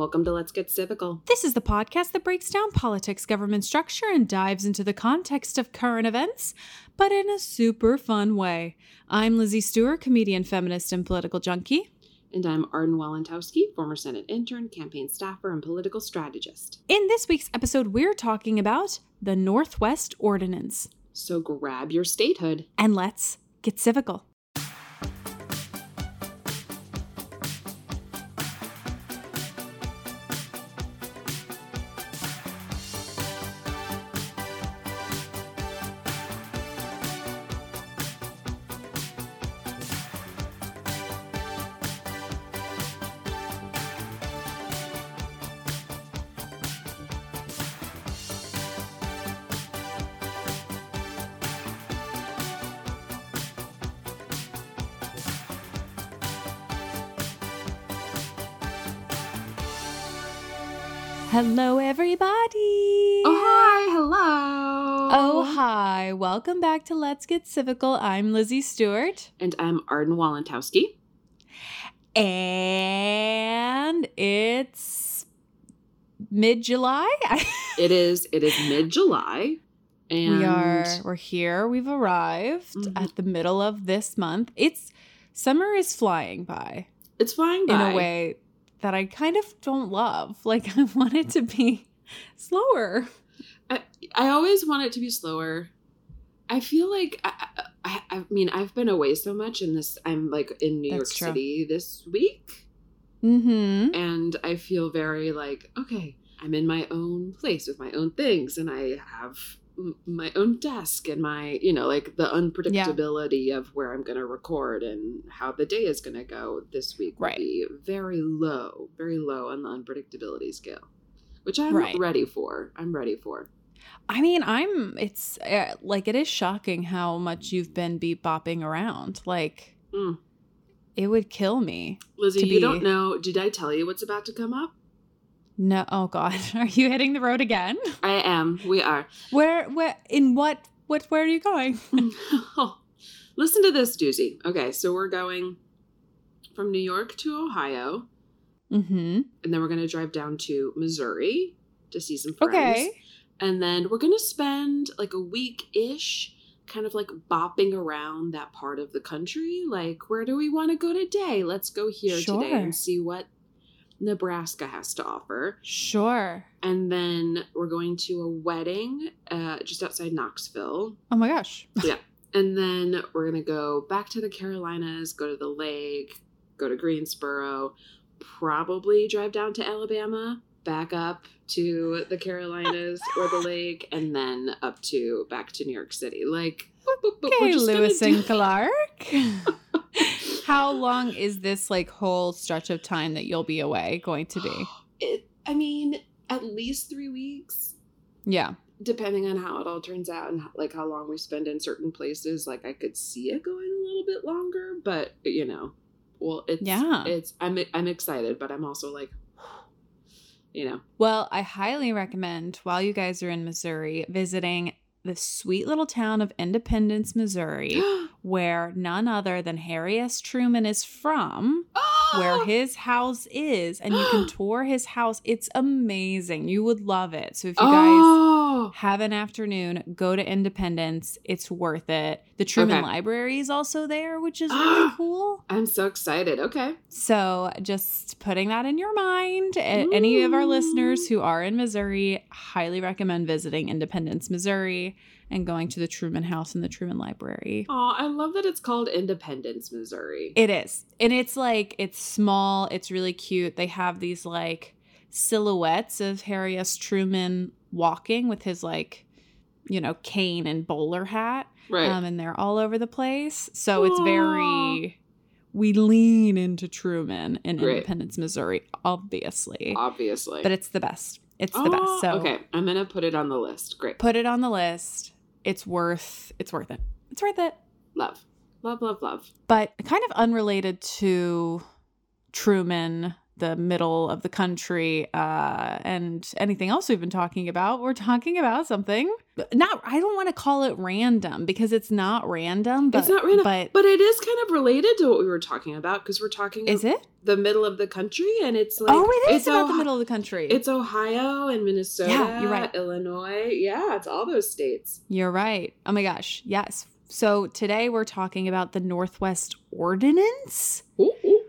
welcome to Let's Get Civical. This is the podcast that breaks down politics, government structure, and dives into the context of current events, but in a super fun way. I'm Lizzie Stewart, comedian, feminist, and political junkie. And I'm Arden Walentowski, former Senate intern, campaign staffer, and political strategist. In this week's episode, we're talking about the Northwest Ordinance. So grab your statehood. And let's get civical. Hello, everybody. Oh, hi. Hello. Oh, hi. Welcome back to Let's Get Civical. I'm Lizzie Stewart. And I'm Arden Walentowski. And it's mid July. it is. It is mid July. And we are we're here. We've arrived Mhm. at the middle of this month. It's summer is flying by it's flying by. in a way that I kind of don't love. Like I want it to be slower. I, I always want it to be slower. I feel like I, I, I mean I've been away so much in this. I'm like in New That's York true. City this week, Mm-hmm. and I feel very like okay, I'm in my own place with my own things, and I have my own desk and my you know like the unpredictability of where I'm going to record and how the day is going to go this week will Right. be very low, very low on the unpredictability scale, which I'm Right. ready for. I'm ready for. I mean, I'm. It's uh, like it is shocking how much you've been beat bopping around. Like Mm. it would kill me. Lizzie, you be- don't know. Did I tell you what's about to come up? No. Oh God, are you hitting the road again? I am. We are. Where? Where? In what? What? Where are you going? oh, Listen to this doozy. Okay, so we're going from New York to Ohio, Mm-hmm. and then we're going to drive down to Missouri to see some friends. Okay. And then we're going to spend like a week ish kind of like bopping around that part of the country. Like, where do we want to go today? Let's go here today and see what Nebraska has to offer. Sure. And then we're going to a wedding uh, just outside Knoxville. Oh my gosh. Yeah. And then we're going to go back to the Carolinas, go to the lake, go to Greensboro, probably drive down to Alabama, back up to the Carolinas or the lake, and then up to back to New York City. Like, Okay, Lewis and Clark. How long is this like whole stretch of time that you'll be away going to be? It, I mean, at least three weeks. Yeah. depending on how it all turns out and like how long we spend in certain places like i could see it going a little bit longer but you know well it's Yeah. it's i'm i'm excited but i'm also like you know Well, I highly recommend while you guys are in Missouri visiting the sweet little town of Independence, Missouri, where none other than Harry S. Truman is from, where oh! his house is, and you can tour his house. It's amazing. You would love it. So if you guys oh have an afternoon, go to Independence. It's worth it. The Truman Okay. Library is also there, which is really cool. i'm so excited okay So, just putting that in your mind. A- Any of our listeners who are in Missouri, highly recommend visiting Independence, Missouri, and going to the Truman House and the Truman Library. oh i love that it's called independence missouri It is. And it's like, it's small, it's really cute. They have these like silhouettes of Harry S. Truman walking with his like, you know, cane and bowler hat. right Um, and they're all over the place. So it's very we lean into Truman in Right. Independence, Missouri, obviously. obviously But it's the best. It's the best. So okay, I'm gonna put it on the list. Great. put it on the list. It's worth it's worth it. It's worth it. Love, love, love, love. But kind of unrelated to Truman, the middle of the country, uh, and anything else we've been talking about, we're talking about something. Not I don't want to call it random because it's not random, but it's not random, but, but, it is kind of related to what we were talking about because we're talking is it? the middle of the country, and it's like oh, it is it's about the middle of the country. It's Ohio and Minnesota. Yeah, you're right. Illinois. Yeah, it's all those states. You're right. Oh my gosh. Yes. So today we're talking about the Northwest Ordinance, Ooh, ooh, ooh.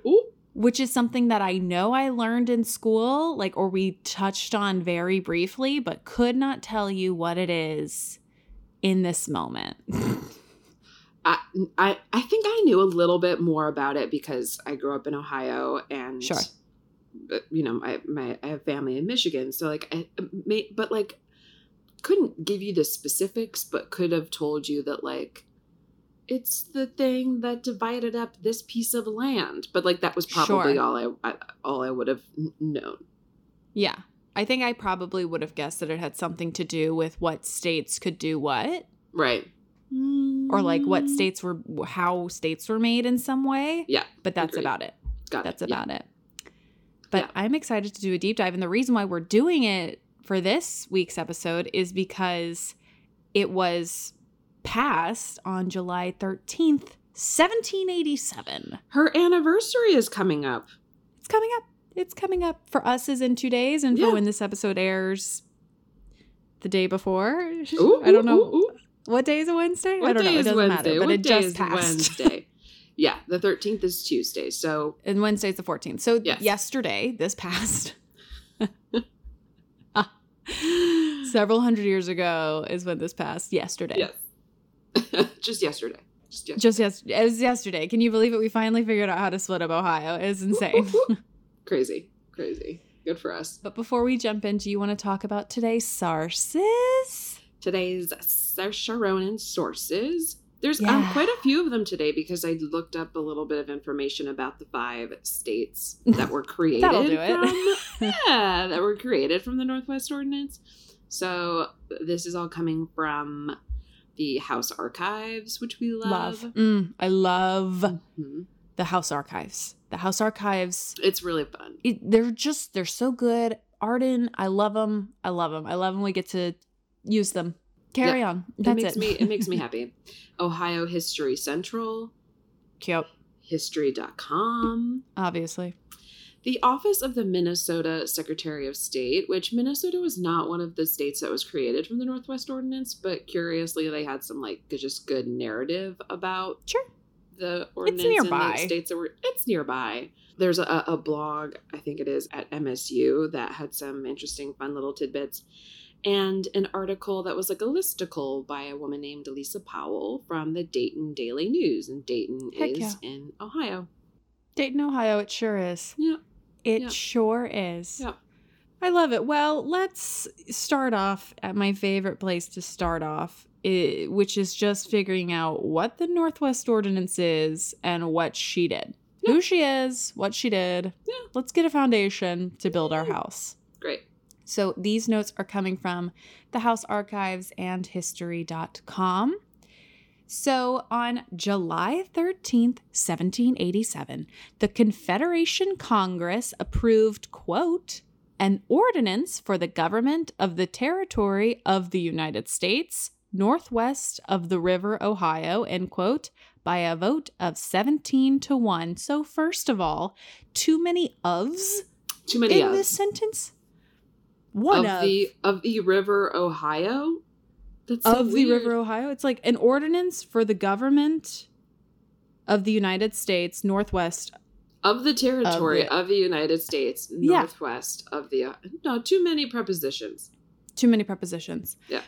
Which is something that I know I learned in school, like, or we touched on very briefly, but could not tell you what it is in this moment. I, I I think I knew a little bit more about it because I grew up in Ohio and Sure. Uh, you know my my I have family in Michigan so like I uh, may but like couldn't give you the specifics but could have told you that like it's the thing that divided up this piece of land but like that was probably Sure. all I, I all I would have known yeah. I think I probably would have guessed that it had something to do with what states could do what, right or like what states were, how states were made in some way. Yeah, But that's agreed. about it. got That's it. Yeah. about it. But Yeah. I'm excited to do a deep dive. And the reason why we're doing it for this week's episode is because it was passed on July 13th, 1787. her anniversary is coming up It's coming up. It's coming up for us is in two days, and for when this episode airs the day before. Ooh, I don't know. ooh, ooh. What day is a Wednesday? What I don't day know. It doesn't Wednesday? matter. But what it just passed. Wednesday? yeah, the thirteenth is Tuesday. So and Wednesday's the 14th. So Yes. yesterday, this passed. Several hundred years ago is when this passed. Yesterday. yes, just yesterday. Just yesterday. Just yes, it was yesterday. Can you believe it? We finally figured out how to split up Ohio. It's insane. crazy, crazy. Good for us. but before we jump in, do you want to talk about today's sources? Today's Saoirse Ronan sources. There's um, quite a few of them today because I looked up a little bit of information about the five states that were created That'll do it. from yeah, that were created from the Northwest Ordinance. So this is all coming from the House Archives, which we love. Love. Mm, I love Mhm. the House Archives. The House Archives. It's really fun. It, they're just they're so good. Arden, I love them. I love them. I love them. we get to use them. Carry on. That's it makes it. me it makes me happy. Ohio History Central, Cute. history.com, Obviously. The Office of the Minnesota Secretary of State, which Minnesota was not one of the states that was created from the Northwest Ordinance, but curiously they had some like just good narrative about Sure. the ordinance it's nearby. the states that were it's nearby. There's a, a blog, I think it is at MSU, that had some interesting, fun little tidbits. And an article that was like a listicle by a woman named Lisa Powell from the Dayton Daily News. And Dayton Heck is yeah. in Ohio. Dayton, Ohio, it sure is. Yeah. It Yeah. sure is. Yeah. I love it. Well, let's start off at my favorite place to start off, which is just figuring out what the Northwest Ordinance is and what she did. Yeah. Who she is, what she did. Yeah. Let's get a foundation to build our house. Great. So these notes are coming from the House Archives and History.com. So on July 13th, 1787, the Confederation Congress approved, quote, an ordinance for the government of the territory of the United States northwest of the river Ohio, end quote, by a vote of 17 to 1. So, first of all, too many ofs Too many in of, this sentence? One of of, the of the River Ohio. That's so of the. River Ohio. It's like an ordinance for the government of the United States northwest. of the territory the- of the United States Yeah. northwest of the no too many prepositions. Too many prepositions. Yeah.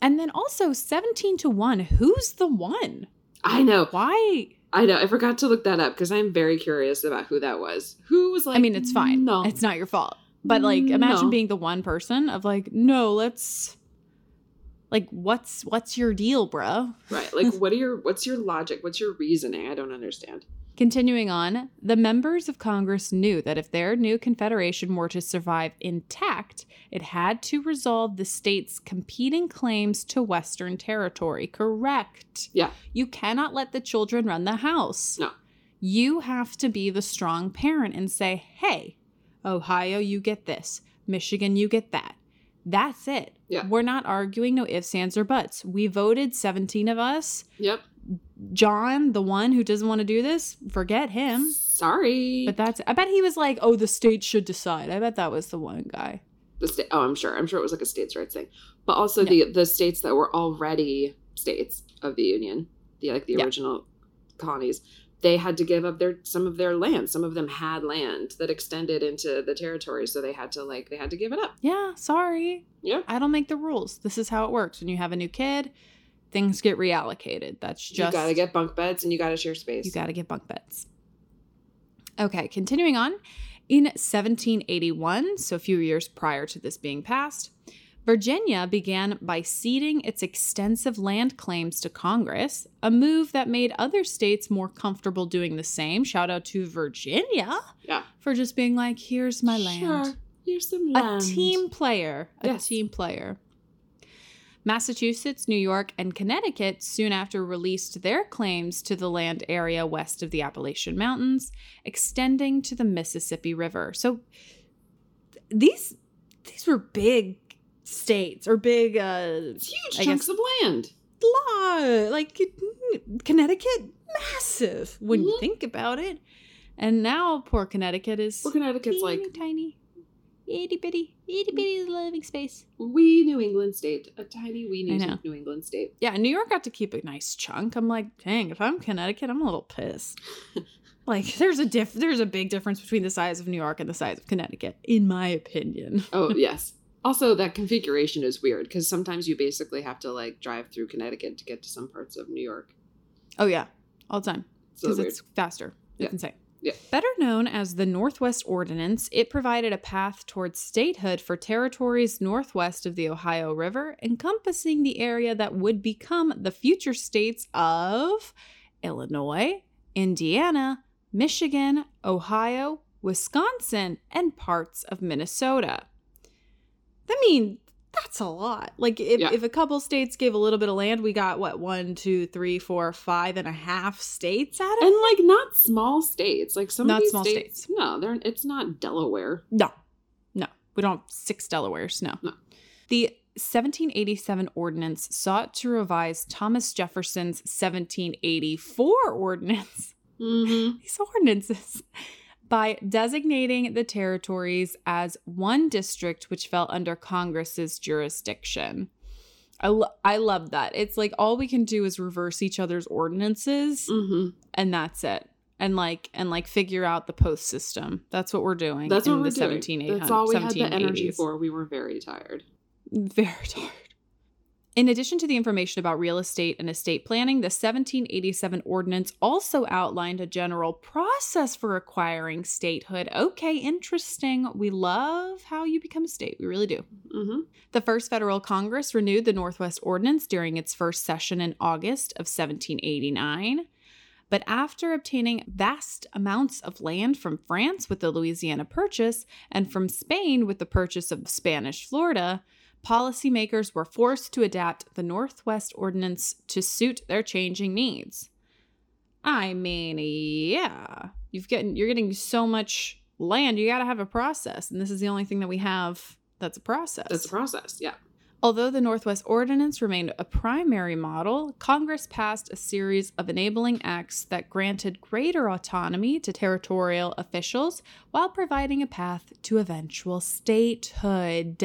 And then also 17 to 1. Who's the one? I know. Why? I know. I forgot to look that up because I'm very curious about who that was. Who was like? I mean, it's fine. No, It's not your fault. But like imagine No. being the one person of like, no, let's like what's what's your deal, bro? right. Like, what are your? What's your logic? What's your reasoning? I don't understand. Continuing on, the members of Congress knew that if their new confederation were to survive intact, it had to resolve the state's competing claims to Western territory. Correct. Yeah. You cannot let the children run the house. No. You have to be the strong parent and say, hey, Ohio, you get this. Michigan, you get that. That's it. Yeah. We're not arguing no ifs, ands, or buts. We voted 17 of us. Yep. John, the one who doesn't want to do this, forget him. Sorry. But that's, I bet he was like, oh, the state should decide. I bet that was the one guy. the state. Oh, I'm sure. I'm sure it was like a states' rights thing. But also the the states that were already states of the union, the like the Yeah. original colonies, they had to give up their some of their land. Some of them had land that extended into the territory, so they had to like they had to give it up. Yeah, sorry. Yeah. I don't make the rules. This is how it works. When you have a new kid, things get reallocated. That's just you gotta get bunk beds and you gotta share space. You got to get bunk beds. Okay, continuing on. In 1781, so a few years prior to this being passed, Virginia began by ceding its extensive land claims to Congress, a move that made other states more comfortable doing the same. Shout out to Virginia Yeah. for just being like, here's my land. Sure. Here's some land. A team player. A Yes. team player. Massachusetts, New York, and Connecticut soon after released their claims to the land area west of the Appalachian Mountains, extending to the Mississippi River. So these these were big states or big uh It's huge I chunks guess- of land. law like Connecticut massive when you Mhm. think about it. And now poor Connecticut is Well, Connecticut's teeny like tiny, itty bitty, itty bitty living space. wee New England state, a tiny wee New. New England state. Yeah, New York got to keep a nice chunk. I'm like, dang, if I'm Connecticut, I'm a little pissed. like, there's a diff, there's a big difference between the size of New York and the size of Connecticut, in my opinion. Oh yes. Also, that configuration is weird because sometimes you basically have to like drive through Connecticut to get to some parts of New York. Oh yeah, all the time because weird. it's faster. You Yeah. can say. Yeah. Better known as the Northwest Ordinance, it provided a path towards statehood for territories northwest of the Ohio River, encompassing the area that would become the future states of Illinois, Indiana, Michigan, Ohio, Wisconsin, and parts of Minnesota. I mean, that's a lot. Like, if, Yeah. if a couple states gave a little bit of land, we got what, one, two, three, four, five and a half states out of and like not small states. Like some Not of these small states, states. No, they're it's not Delaware. No, no, we don't have six Delawares. No. No. The 1787 ordinance sought to revise Thomas Jefferson's 1784 ordinance. Mm-hmm. These ordinances. By designating the territories as one district which fell under Congress's jurisdiction. I, lo- I love that. It's like all we can do is reverse each other's ordinances Mm-hmm. and that's it. And like and like figure out the post system. That's what we're doing. That's in what we're the doing. 17, That's all we had the energy for. We were very tired. Very tired. In addition to the information about real estate and estate planning, the 1787 ordinance also outlined a general process for acquiring statehood. Okay, interesting. We love how you become a state. We really do. Mm-hmm. The first federal Congress renewed the Northwest Ordinance during its first session in August of 1789. But after obtaining vast amounts of land from France with the Louisiana Purchase and from Spain with the purchase of Spanish Florida, policymakers were forced to adapt the Northwest Ordinance to suit their changing needs. I mean, yeah, you've getting you're getting so much land, you got to have a process, and this is the only thing that we have that's a process. That's a process. Yeah. Although the Northwest Ordinance remained a primary model, Congress passed a series of enabling acts that granted greater autonomy to territorial officials while providing a path to eventual statehood.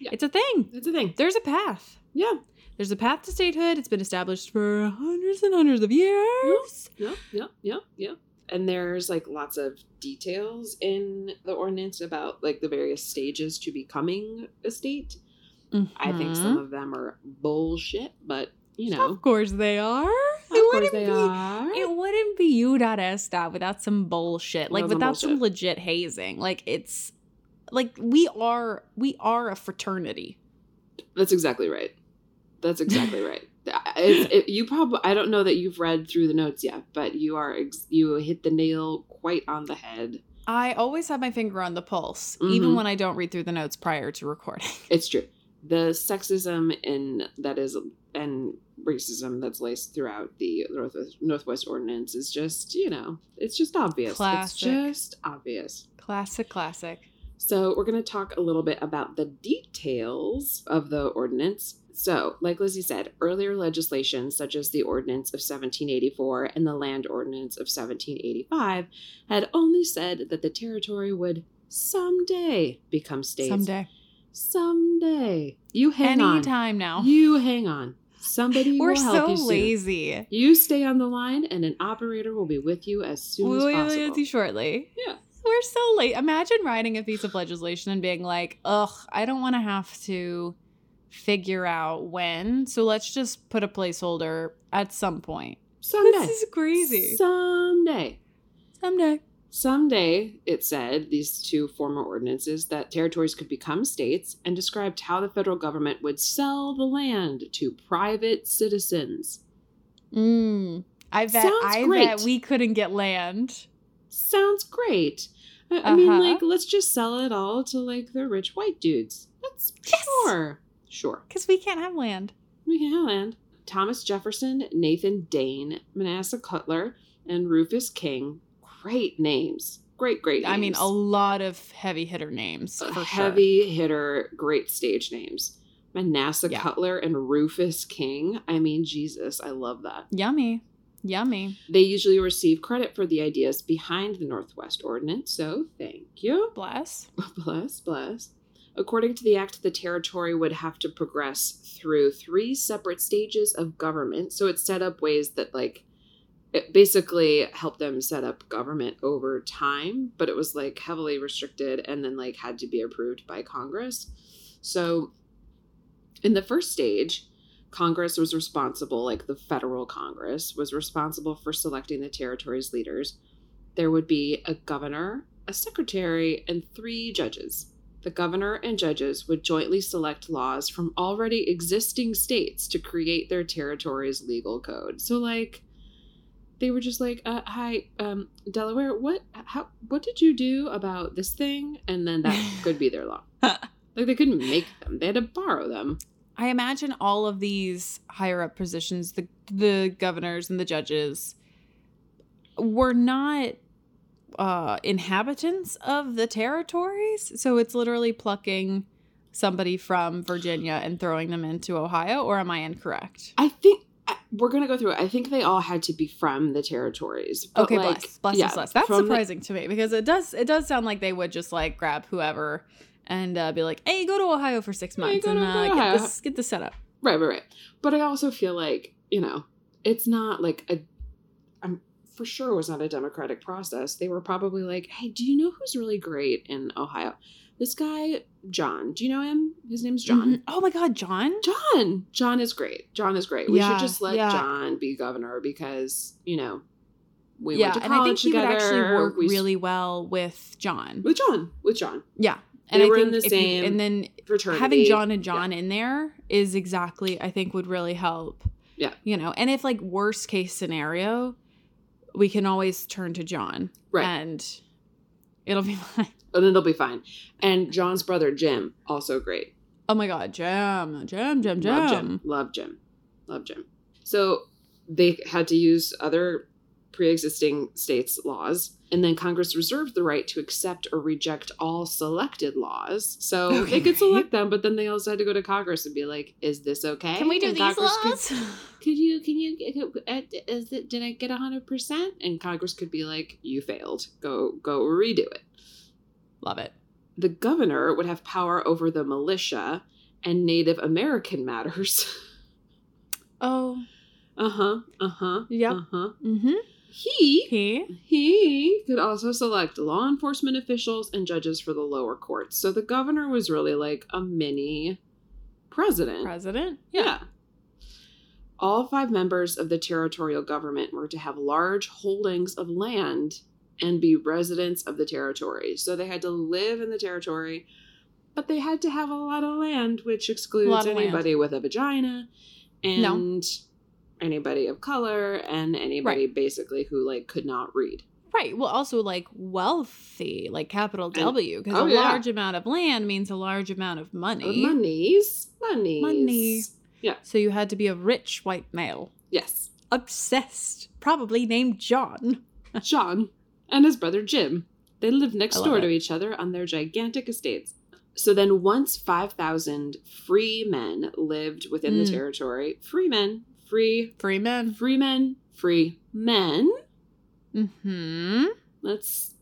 Yeah. It's a thing. It's a thing. There's a path. Yeah. There's a path to statehood. It's been established for hundreds and hundreds of years. Yeah. Yeah. Yeah. Yeah. And there's like lots of details in the ordinance about like the various stages to becoming a state. I think some Mhm. of them are bullshit, but you know, Of course they are. of it course wouldn't they be. are. It wouldn't be u.esta without some bullshit. Like Without some without some legit hazing. Like it's like we are we are a fraternity. That's exactly right. That's exactly right. It, you probably I don't know that you've read through the notes yet, but you are ex- you hit the nail quite on the head. I always have my finger on the pulse, even Mhm. when I don't read through the notes prior to recording. It's true. The sexism in that is and racism that's laced throughout the Northwest Northwest Ordinance is just you know it's just obvious. Classic. It's just obvious. Classic, classic. So, we're going to talk a little bit about the details of the ordinance. So, like Lizzie said, earlier legislation, such as the Ordinance of 1784 and the Land Ordinance of 1785, had only said that the territory would someday become states. Someday. Someday. You hang on. Anytime now. You hang on. Somebody We're will help so you soon. lazy. You stay on the line, and an operator will be with you as soon as We'll be possible. with you shortly. Yeah. We're so late. Imagine writing a piece of legislation and being like, ugh, I don't want to have to figure out when. So let's just put a placeholder at some point. Someday. This is crazy. Someday. Someday. Someday, it said, these two former ordinances, that territories could become states and described how the federal government would sell the land to private citizens. Mm. I bet Sounds I great. bet we couldn't get land. Sounds great. I, I mean, Uh-huh. like, let's just sell it all to, like, the rich white dudes. That's Yes. sure. Sure. Because we can't have land. We can't have land. Thomas Jefferson, Nathan Dane, Manasseh Cutler, and Rufus King. Great names. Great, great names. I mean, a lot of heavy hitter names for heavy hitter, great stage names. Manasseh Yeah. Cutler and Rufus King. I mean, Jesus, I love that. Yummy. Yummy. They usually receive credit for the ideas behind the Northwest Ordinance, so thank you. Bless. bless, bless. According to the act, the territory would have to progress through three separate stages of government. So it set up ways that, like, it basically helped them set up government over time, but it was like heavily restricted and then, like, had to be approved by Congress. So in the first stage, Congress was responsible, like the federal Congress was responsible for selecting the territory's leaders. There would be a governor, a secretary, and three judges. The governor and judges would jointly select laws from already existing states to create their territory's legal code. So, like, they were just like, uh, "Hi, um, Delaware, what, how, what did you do about this thing?" And then that could be their law. Like, they couldn't make them; they had to borrow them. I imagine all of these higher up positions, the the governors and the judges, were not uh, inhabitants of the territories. So it's literally plucking somebody from Virginia and throwing them into Ohio. Or am I incorrect? I think we're gonna go through it. I think they all had to be from the territories. But okay, like, bless, bless, yeah, bless. That's from the- surprising to me because it does it does sound like they would just like grab whoever and uh, be like, "Hey, go to Ohio for six months go and uh, get this get this set up." Right, right, right. But I also feel like, you know, it's not like a I'm for sure it was not a democratic process. They were probably like, hey, do you know who's really great in Ohio? This guy, John. Do you know him? His name's John. Mhm. Oh my God, John! John. John is great. John is great. We Yeah, should just let yeah. John be governor because, you know, we yeah, and I think he together. would actually work we, really well with John. with John. With John. Yeah, and They I were think in the if you- same and then Fraternity. having John and John in there is exactly I think would really help. Yeah. you know, and if like worst case scenario, we can always turn to John, Right. And it'll be fine. and it'll be fine. And John's brother Jim, also great. Oh my God, Jim, Jim, Jim, Jim. Love Jim. Love Jim. Love Jim. So they had to use other pre-existing states' laws, and then Congress reserved the right to accept or reject all selected laws. So Okay, they could select them, but then they also had to go to Congress and be like, "Is this okay? Can we do And these Congress could- laws? Could, you? Can you? uh, Is it? Did I get hundred percent? And Congress could be like, "You failed. Go go redo it." Love it. The governor would have power over the militia and Native American matters. Oh, Uh huh. Uh huh. Yep. Uh huh. mm-hmm. He He. he could also select law enforcement officials and judges for the lower courts. So the governor was really like a mini president. President. yeah. All five members of the territorial government were to have large holdings of land and be residents of the territory. So they had to live in the territory, but they had to have a lot of land, which excludes of land. anybody with a vagina and No. Anybody of color and anybody basically who like could not read. Right. Well, also like wealthy, like capital W, because oh, a yeah. large amount of land means a large amount of money. Monies, monies, Money. Yeah. So you had to be a rich white male, Yes, obsessed, probably named John. John and his brother Jim. They lived next door to each other on their gigantic estates. So then, once 5,000 free men lived within the Mm. territory, free men, free, Free men. free men, free men, Hmm. let's,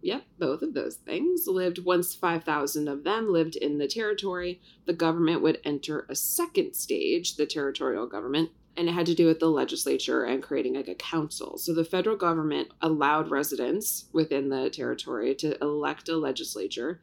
yep, both of those things lived. Once 5,000 of them lived in the territory, the government would enter a second stage, the territorial government, and it had to do with the legislature and creating like a council. So the federal government allowed residents within the territory to elect a legislature.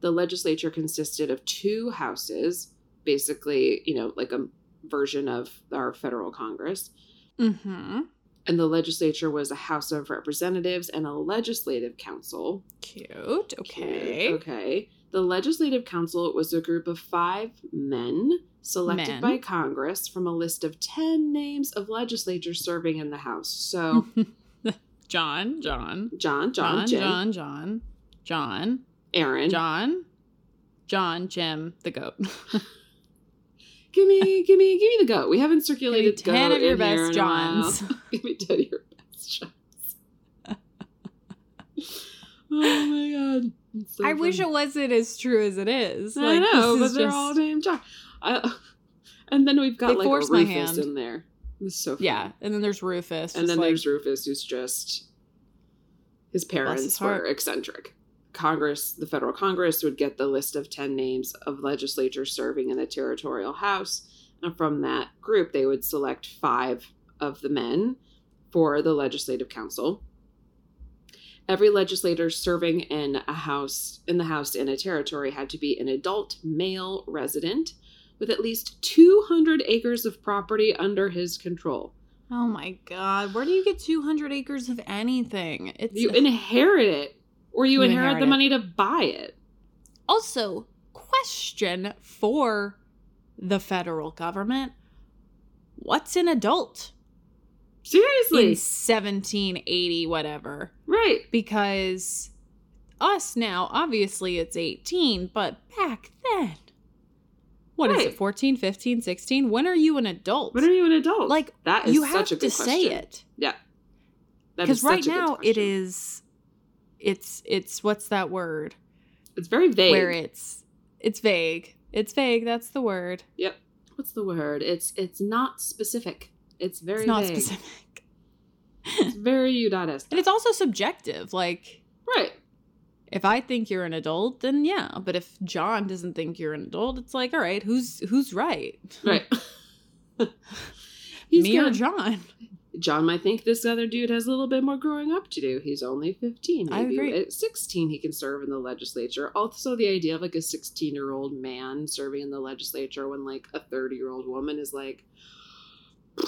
The legislature consisted of two houses, basically, you know, like a version of our federal Congress. Mm-hmm. And the legislature was a House of Representatives and a legislative council. Cute. Okay. Okay. The legislative council was a group of five men selected Men. by Congress from a list of 10 names of legislators serving in the House. So, John, John, John, John, John, Jim, John, John, John, Aaron. John, John, Jim, the goat. Give me, give me, give me the goat. We haven't circulated Give me 10 goat of your best. Johns. give me 10 of your best Johns. oh my god. So I wish it wasn't as true as it is. I Like, know, this but is they're just- all named John. I, and then we've got They like forced my Rufus hand. in there. It's so funny. Yeah, and then there's Rufus. and then like, there's Rufus, who's just his parents his were eccentric. Congress, the federal Congress, would get the list of ten names of legislators serving in the territorial House, and from that group, they would select five of the men for the legislative council. Every legislator serving in a house in the house in a territory had to be an adult male resident with at least 200 acres of property under his control. oh my god, where do you get 200 acres of anything? It's You inherit it, or you, You inherit, inherit the money to buy it. also question for the federal government. What's an adult in Seriously, 1780 whatever? right? Because us now, obviously it's 18, but back then what is Right. it 14, 15, 16? When are you an adult? When are you an adult? like that is you have to good say it. Yeah, is because right now it question. is it's it's what's that word It's very vague. where it's it's vague it's vague that's the word Yep. What's the word? It's it's not specific. It's very it's not vague. specific It's very U.S. and it's also subjective like right. if i think you're an adult then yeah but if john doesn't think you're an adult it's like all right who's who's right Right. He's me or gonna- john John might think this other dude has a little bit more growing up to do. He's only 15. I Maybe agree. At 16, he can serve in the legislature. Also, the idea of like a 16 year old man serving in the legislature when like a 30 year old woman is like,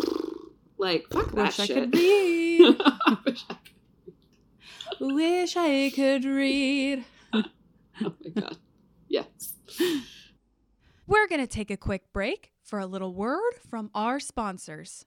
like, fuck that wish i shit. could read I wish I could. wish i could read Oh my God. Yes. We're going to take a quick break for a little word from our sponsors.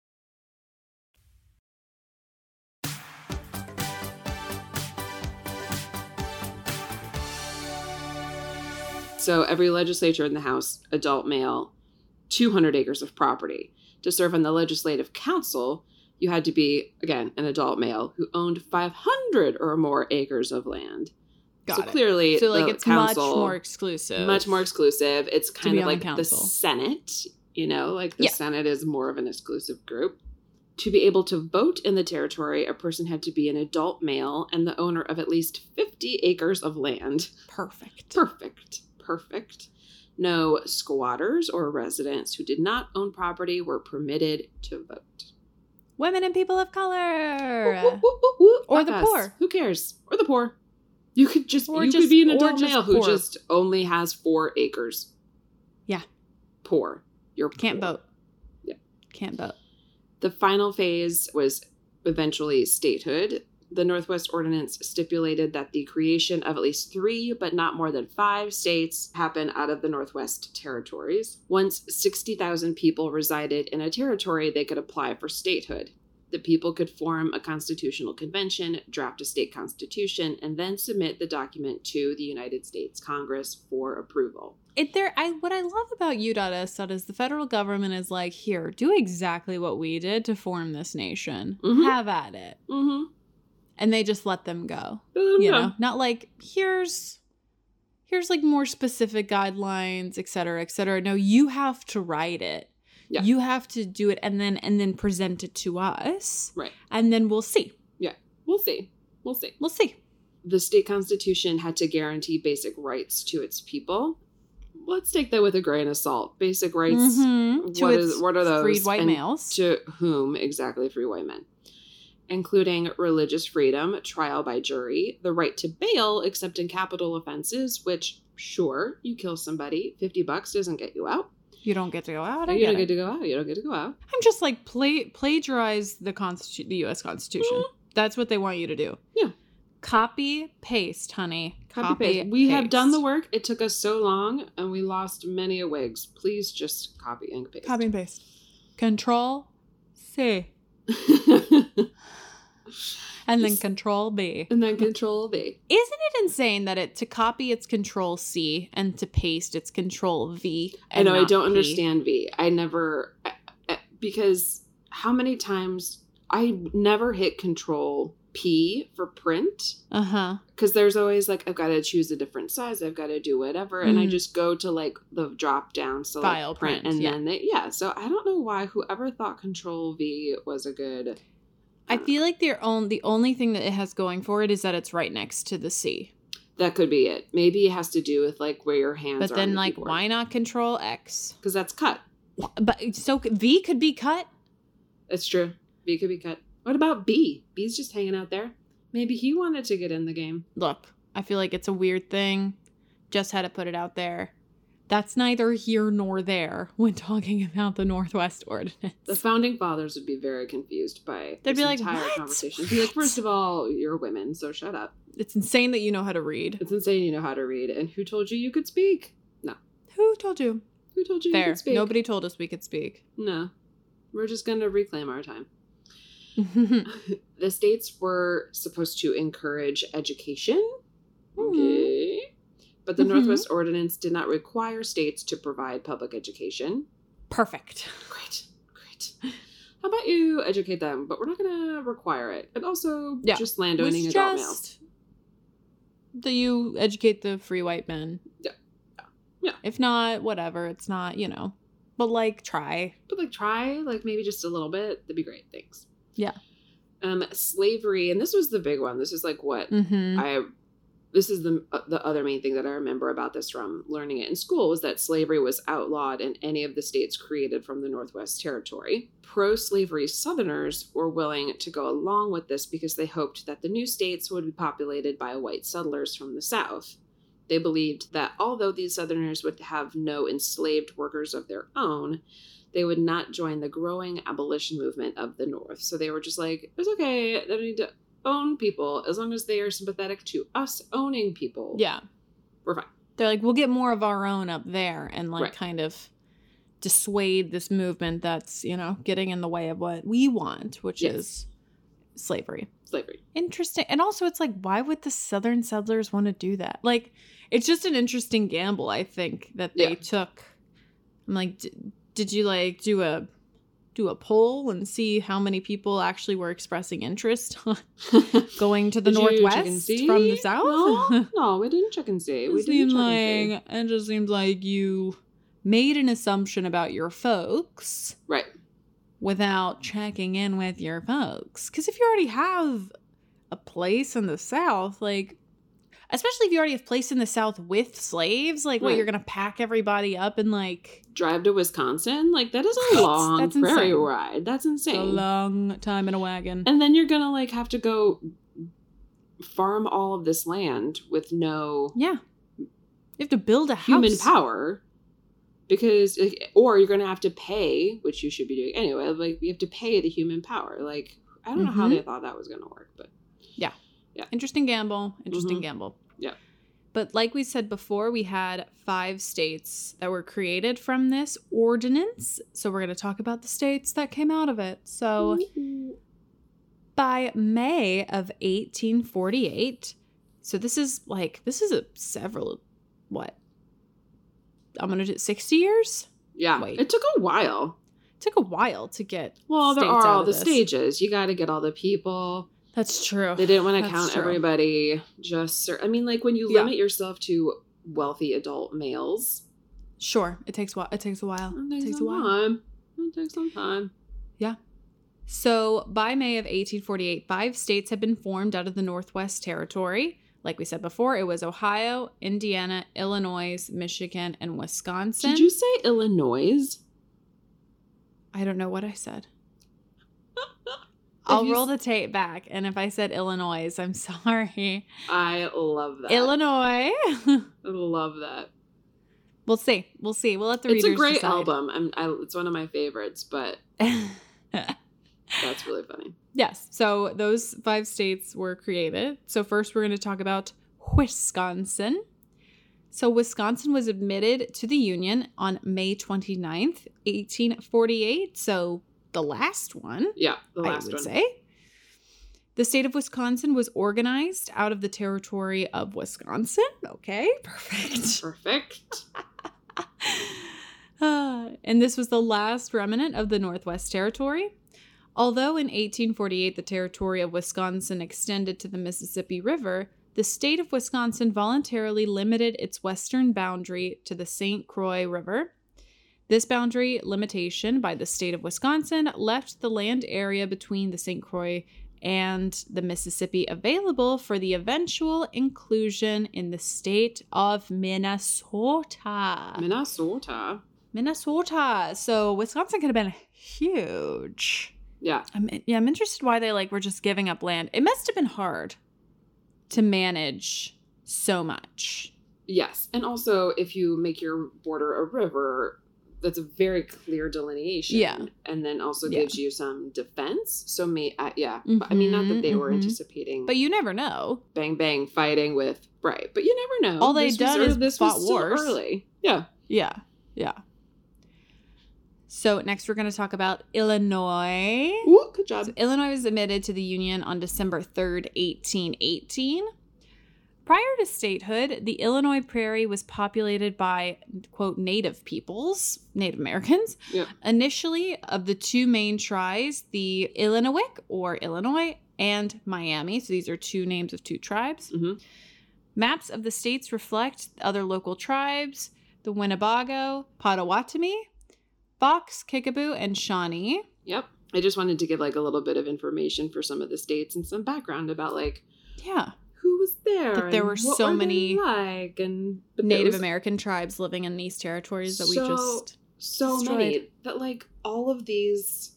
So every legislature in the House, adult male, 200 acres of property. To serve on the legislative council, you had to be, again, an adult male who owned 500 or more acres of land. Got so it. clearly, So like it's much more exclusive. much more exclusive. It's kind of on the like the. Senate, you know, like the Yeah. Senate is more of an exclusive group. To be able to vote in the territory, a person had to be an adult male and the owner of at least 50 acres of land. Perfect. Perfect. Perfect. No squatters or residents who did not own property were permitted to vote. Women and people of color. Woo, woo, woo, woo. Or Fuck the us. poor. Who cares? Or the poor. You could just Or you just- could be an or adult just male who poor. just only has four acres. Yeah. Poor. You're Can't poor. vote. Yeah. Can't vote. The final phase was eventually statehood. The Northwest Ordinance stipulated that the creation of at least three, but not more than five states happen out of the Northwest territories. Once 60,000 people resided in a territory, they could apply for statehood. The people could form a constitutional convention, draft a state constitution, and then submit the document to the United States Congress for approval. It there I what I love about U.S. is the federal government is like, here, do exactly what we did to form this nation. Mhm. Have at it. Mm-hmm. And they just let them go. Let you go. know, not like here's here's like more specific guidelines, et cetera, et cetera. No, you have to write it. Yeah. You have to do it and then and then present it to us. Right. And then we'll see. Yeah. We'll see. We'll see. We'll see. the state constitution had to guarantee basic rights to its people. Let's take that with a grain of salt. Basic rights. Mhm. To What is what are those? freed white and males. To whom exactly free white men? Including religious freedom, trial by jury, the right to bail except in capital offenses, which sure, you kill somebody, 50 bucks doesn't get you out. You don't get to go out. I you get don't it. get to go out. You don't get to go out. I'm just like play plagiarize the constitu- the U.S. Constitution. That's what they want you to do. Mm-hmm. Yeah. Copy paste, honey. Copy, paste. We have done the work. It took us so long, and we lost many a wigs. Please just copy and paste. Copy and paste. Control C. and then Control B. and then Control V. Isn't it insane that it to copy it's Control C and to paste it's Control V? I know. I don't P? understand V. I never because how many times I never hit Control P for print Uh huh. because there's always like I've got to choose a different size. I've got to do whatever, and I Mhm. just go to like the drop down select File print, print, and yeah. then they, yeah. So I don't know why whoever thought Control V was a good. I feel like the only the only thing that it has going for it is that it's right next to the sea. That could be it. Maybe it has to do with like where your hands But then, like, why not Control X? Because that's cut. But so V could be cut. That's true. V could be cut. What about B? B's just hanging out there. Maybe he wanted to get in the game. Look, I feel like it's a weird thing. Just had to put it out there. That's neither here nor there when talking about the Northwest Ordinance. The founding fathers would be very confused by They'd this be like, entire "What? conversation. Be like, first of all, you're women, so shut up. It's insane that you know how to read. It's insane you know how to read, and who told you you could speak? No. Who told you? Who told you you There. could speak? Nobody told us we could speak. No. We're just gonna reclaim our time. the states were supposed to encourage education. Mm-hmm. Okay. But the Mhm. Northwest Ordinance did not require states to provide public education. Perfect. Great. Great. How about you educate them, but we're not going to require it. And also, Yeah. just landowning adult males. that you educate the free white men. Yeah. Yeah. If not, whatever. It's not, you know. But like, try. But like, try, like, maybe just a little bit. That'd be great. Thanks. Yeah. Um, slavery, and this was the big one. This is like what Mm-hmm. I this is the uh, the other main thing that I remember about this from learning it in school was that slavery was outlawed in any of the states created from the Northwest Territory. Pro-slavery Southerners were willing to go along with this because they hoped that the new states would be populated by white settlers from the South. They believed that although these Southerners would have no enslaved workers of their own, they would not join the growing abolition movement of the North. So they were just like, it's okay, they don't need to own people as long as they are sympathetic to us owning people. Yeah. We're fine. They're like, we'll get more of our own up there and like Right. kind of dissuade this movement that's, you know, getting in the way of what we want, which Yes. is slavery. Slavery. Interesting. And also, it's like, why would the Southern settlers want to do that? Like, it's just an interesting gamble, I think, that they Yeah. took. I'm like, d- did you like do a do a poll and see how many people actually were expressing interest going to the Did you check and northwest from the south? No, no, we didn't check and see. It We didn't like it just seems like you made an assumption about your folks. Right. without checking in with your folks. Because if you already have a place in the South, like, especially if you already have place in the South with slaves, like, what you're gonna pack everybody up and like Drive to Wisconsin. Like that is a long that's prairie insane. ride. That's insane. a long time in a wagon. and then you're gonna like have to go farm all of this land with no yeah, you have to build a house. human power because like, or you're gonna have to pay which you should be doing anyway like you have to pay the human power like i don't know how Mhm. they thought that was gonna work but Interesting gamble. Interesting Mhm. gamble. Yeah. But like we said before, we had five states that were created from this ordinance. So we're going to talk about the states that came out of it. So by May of 1848, so this is like, this is a several, what? I'm going to do 60 years? yeah Wait. it took a while It took a while to get. well there are all the this. stages you got to get all the people That's true. they didn't want to count true. everybody just i mean like when you Yeah. limit yourself to wealthy adult males Sure. It takes, whi- it takes a while. it It takes takes a while. time it takes some time Yeah. So by May of 1848, five states had been formed out of the Northwest Territory. Like we said before, it was Ohio, Indiana, Illinois, Michigan, and Wisconsin. did you say illinois I don't know what I said. I'll roll the tape back, and if I said Illinois, I'm sorry. i love that Illinois. love that we'll see. We'll see. We'll let the it's a great decide. album. I'm, I, it's one of my favorites, but that's really funny. Yes. So those five states were created. So first we're going to talk about Wisconsin. So Wisconsin was admitted to the Union on May 29th, 1848. So the last one, Yeah, the I last would one. say. The state of Wisconsin was organized out of the territory of Wisconsin. Okay, perfect. Perfect. Ah, and this was the last remnant of the Northwest Territory. Although in 1848 the territory of Wisconsin extended to the Mississippi River, the state of Wisconsin voluntarily limited its western boundary to the St. Croix River. This boundary limitation by the state of Wisconsin left the land area between the St. Croix and the Mississippi available for the eventual inclusion in the state of Minnesota. Minnesota. Minnesota. So Wisconsin could have been huge. Yeah. I'm yeah, I'm interested why they like were just giving up land. It must have been hard to manage so much. Yes. And also, if you make your border a river, that's a very clear delineation. Yeah. And then also Yeah. gives you some defense. So, me, uh, yeah. But, I mean, not that they were Mhm, mhm. anticipating But you never know. bang bang fighting with, right. But you never know. All they done was, is this fought was wars. early. Yeah. Yeah. Yeah. So next we're going to talk about Illinois. Ooh, good job. So Illinois was admitted to the Union on December 3rd, 1818. Prior to statehood, the Illinois prairie was populated by, quote, native peoples, Native Americans. Yep. Initially, of the two main tribes, the Illinois or Illinois and Miami. So these are two names of two tribes. Mhm. Maps of the states reflect other local tribes the Winnebago, Potawatomi, Fox, Kickapoo, and Shawnee. Yep. I just wanted to give like a little bit of information for some of the states and some background about like Yeah. Who was there. That there were so many like and Native was American tribes living in these territories that we just so destroyed. many that like all of these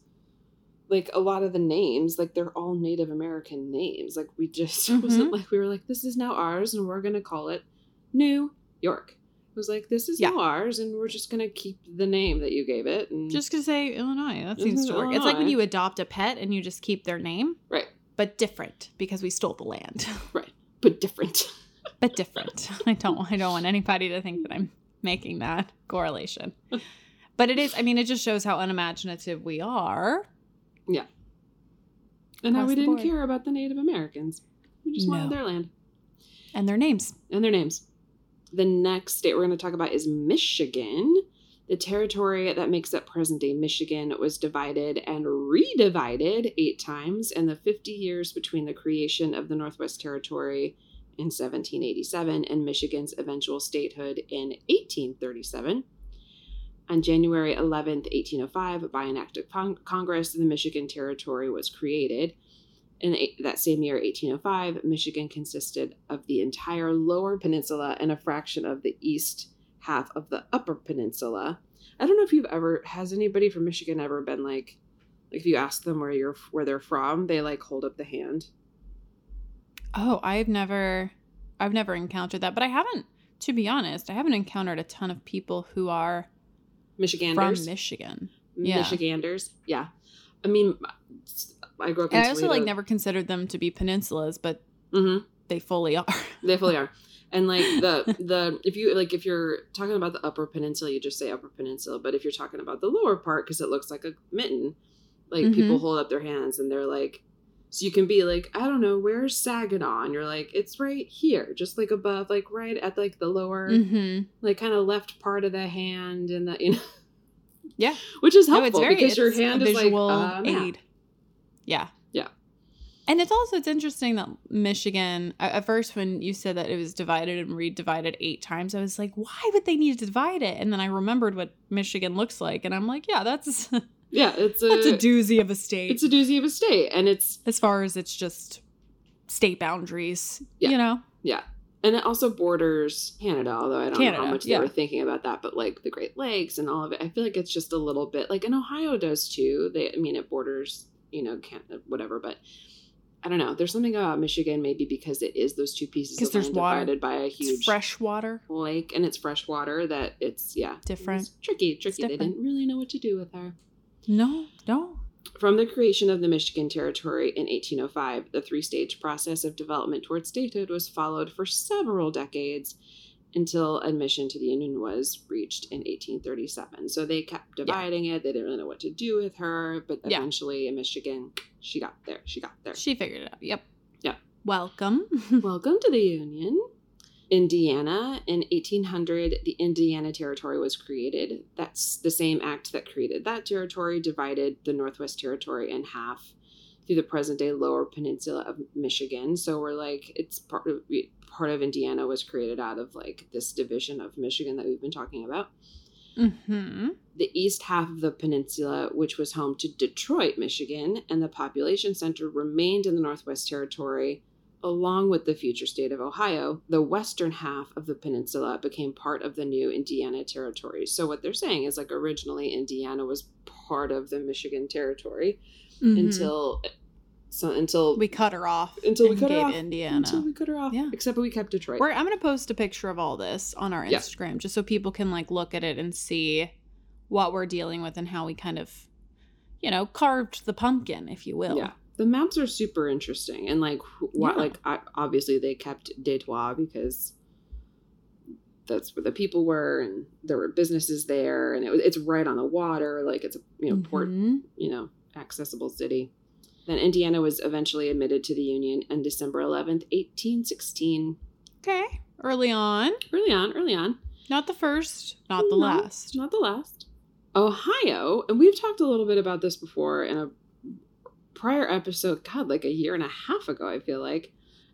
like a lot of the names like they're all Native American names. Like we just it wasn't mm-hmm. like we were like this is now ours and we're gonna call it New York. It was like this is Yeah. now ours and we're just gonna keep the name that you gave it and just gonna say Illinois. That seems mm-hmm, to work. It's like when you adopt a pet and you just keep their name, right but different because we stole the land. right but different. but different. I don't I don't want anybody to think that I'm making that correlation. But it is I mean it just shows how unimaginative we are. Yeah. And how we didn't board. care about the Native Americans. We just wanted their land And their names. and their names. The next state we're going to talk about is Michigan. The territory that makes up present day Michigan was divided and redivided eight times in the 50 years between the creation of the Northwest Territory in 1787 and Michigan's eventual statehood in 1837. On January 11th, 1805, by an act of con- Congress, the Michigan Territory was created. In eight- that same year, 1805, Michigan consisted of the entire lower peninsula and a fraction of the east half of the upper peninsula. I don't know if you've ever has anybody from Michigan ever been like like if you ask them where you're where they're from, they like hold up the hand. Oh, I've never I've never encountered that, but I haven't to be honest, I haven't encountered a ton of people who are Michiganders. from Michigan. Yeah. Michiganders. Yeah. I mean, I grew up I also like never considered them to be peninsulas, but Mhm. they fully are. They fully are. And like the the if you like if you're talking about the upper peninsula, you just say upper peninsula. But if you're talking about the lower part, because it looks like a mitten, like people Mhm. hold up their hands and they're like, so you can be like, I don't know, where's Saginaw? And you're like, it's right here, just like above, like right at like the lower, Mhm. like kind of left part of the hand, and the you know, Yeah. which is No, helpful it's very because your hand is like visual uh, aid. Yeah. And it's also it's interesting that Michigan at first when you said that it was divided and redivided eight times, I was like, why would they need to divide it? And then I remembered what Michigan looks like, and I'm like, yeah, that's Yeah, it's a that's a doozy of a state. it's a doozy of a state, and it's as far as it's just state boundaries. Yeah. You know? Yeah. And it also borders Canada, although I don't know how much yeah. they were thinking about that, but like the Great Lakes and all of it, I feel like it's just a little bit like, and Ohio does too. They, I mean, it borders, you know, Canada, whatever, but I don't know. There's something about Michigan, maybe because it is those two pieces of there's land water. divided by a It's huge fresh water. lake and it's fresh water that it's, yeah. Different. It's tricky, tricky. They different. didn't really know what to do with her. No, no. From the creation of the Michigan Territory in 1805, the three stage process of development towards statehood was followed for several decades until admission to the Union was reached in 1837. So they kept dividing it. They didn't really know what to do with her, but Yeah. eventually in Michigan, she got there. She got there. She figured it out. Yep. Yeah. Welcome. Welcome to the Union. Indiana in 1800, the Indiana Territory was created. That's the same act that created that territory, divided the Northwest Territory in half through the present day lower peninsula of Michigan. So we're like, it's part of part of Indiana was created out of like this division of Michigan that we've been talking about. mm-hmm. The east half of the peninsula, which was home to Detroit, Michigan, and the population center remained in the Northwest Territory along with the future state of Ohio, the western half of the peninsula became part of the new Indiana territory. So what they're saying is like originally Indiana was part of the Michigan territory Mhm. until so until we cut her off until we cut her off Indiana. until we cut her off. Yeah. Except we kept Detroit. We're, I'm gonna post a picture of all this on our Yeah. Instagram just so people can like look at it and see what we're dealing with and how we kind of, you know, carved the pumpkin, if you will. Yeah. The maps are super interesting and like what Yeah. like I, obviously they kept Detroit because that's where the people were and there were businesses there and it, was- it's right on the water like it's a you know port Mhm. you know accessible city. Then Indiana was eventually admitted to the Union on December 11th, 1816. Okay. Early on, Early on, early on. not the first, not the No, last. Not the last. Ohio, and we've talked a little bit about this before in a prior episode, God, like a year and a half ago, I feel like.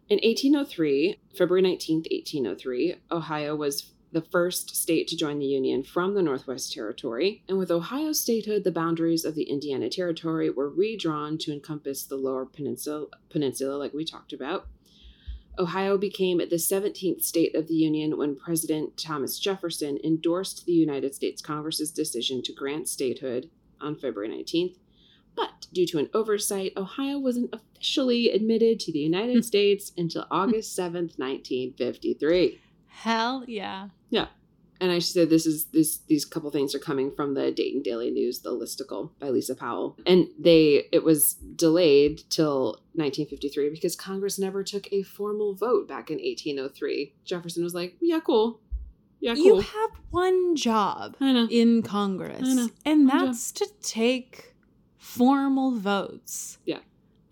In 1803, February 19th, 1803, Ohio was the first state to join the Union from the Northwest Territory, and with Ohio's statehood, the boundaries of the Indiana Territory were redrawn to encompass the lower peninsula, peninsula like we talked about. Ohio became the 17th state of the Union when President Thomas Jefferson endorsed the United States Congress's decision to grant statehood on February 19th. But due to an oversight, Ohio wasn't officially admitted to the United States until August 7th, 1953. Hell yeah. Yeah. And I should say this is this these couple things are coming from the Dayton Daily News, the listicle by Lisa Powell. And they it was delayed till 1953 because Congress never took a formal vote back in 1803. Jefferson was like, "Yeah, cool. Yeah, cool." You have one job in Congress, and One job. that's to take formal votes. Yeah.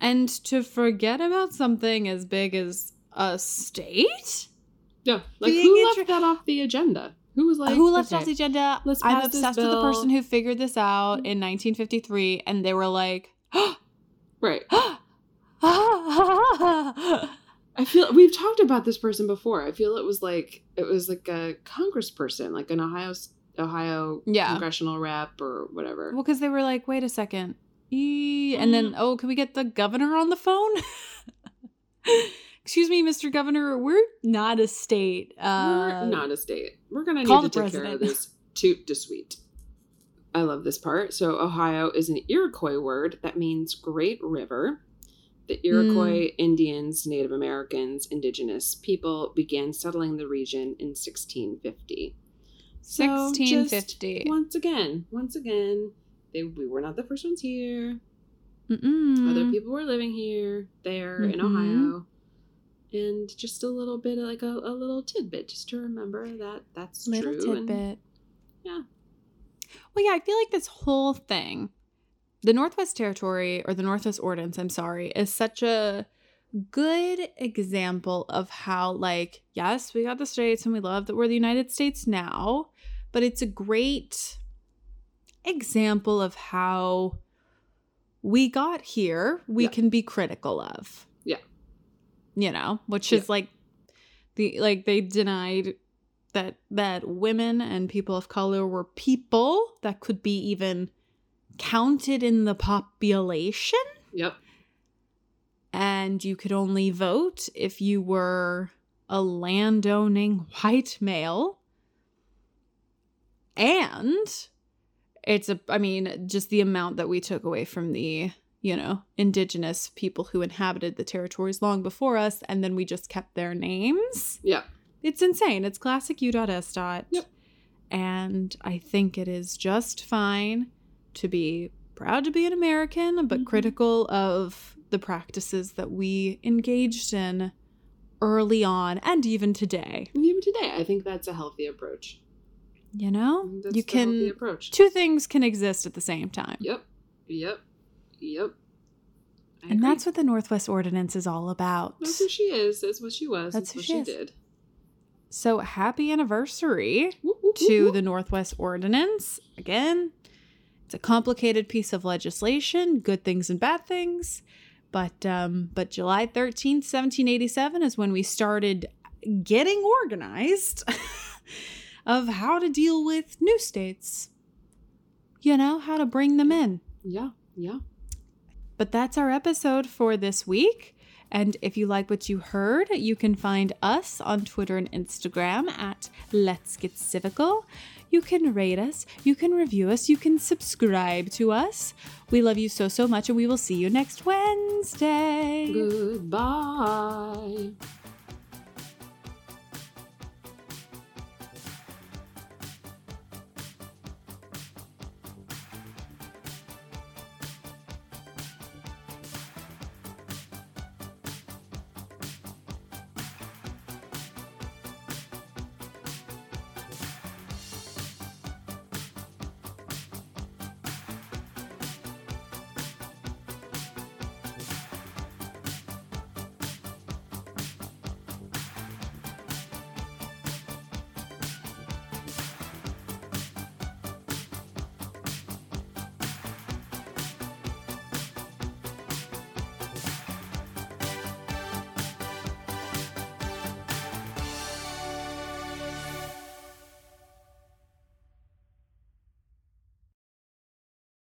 And to forget about something as big as a state? Yeah, like Being who left that off the agenda? Who was like, who left okay, off the agenda? let's I'm obsessed with the. Person who figured this out in 1953, and they were like, Right. I feel we've talked about this person before. I feel it was like it was like a congressperson, like an Ohio Ohio Yeah. congressional rep or whatever. well, because they were like, wait a second. E- and then, Mm. oh, can we get the governor on the phone? Excuse me, Mr. Governor, we're not a state. Uh, We're not a state. We're gonna need to take care of this toot de suite. I love this part. So Ohio is an Iroquois word that means great river. The Iroquois Indians, Native Americans, indigenous people began settling the region in 1650. So just 1650. once again, once again, they, we were not the first ones here. Mm-mm. Other people were living here, there in Mhm. Ohio. And just a little bit, like a, a little tidbit, just to remember that that's little true. and- tidbit. yeah. Well, yeah, I feel like this whole thing, the Northwest Territory or the Northwest Ordinance, I'm sorry, is such a good example of how, like, yes, we got the states and we love that we're the United States now, but it's a great example of how we got here, we Yeah. can be critical of. You know, which Yeah. is like the like they denied that that women and people of color were people that could be even counted in the population Yep. and you could only vote if you were a landowning white male and it's a i mean just the amount that we took away from the you know indigenous people who inhabited the territories long before us and then we just kept their names Yeah. it's insane. It's classic U.S. dot. Yep. And I think it is just fine to be proud to be an American, but Mhm. critical of the practices that we engaged in early on and even today. And even today, I think that's a healthy approach. You know? That's you can approach. two things can exist at the same time. Yep. Yep. Yep. I And agree. that's what the Northwest Ordinance is all about. That's who she is. That's what she was. That's That's, who what she she, did. So happy anniversary. Whoop, whoop, to whoop. the Northwest Ordinance. Again, it's a complicated piece of legislation, good things and bad things. But um, but July 13th, 1787 is when we started getting organized of how to deal with new states. You know, how to bring them in. Yeah. Yeah. But that's our episode for this week. And if you like what you heard, you can find us on Twitter and Instagram at Let's Get Civical. You can rate us, you can review us, you can subscribe to us. We love you so, so much, and we will see you next Wednesday. Goodbye.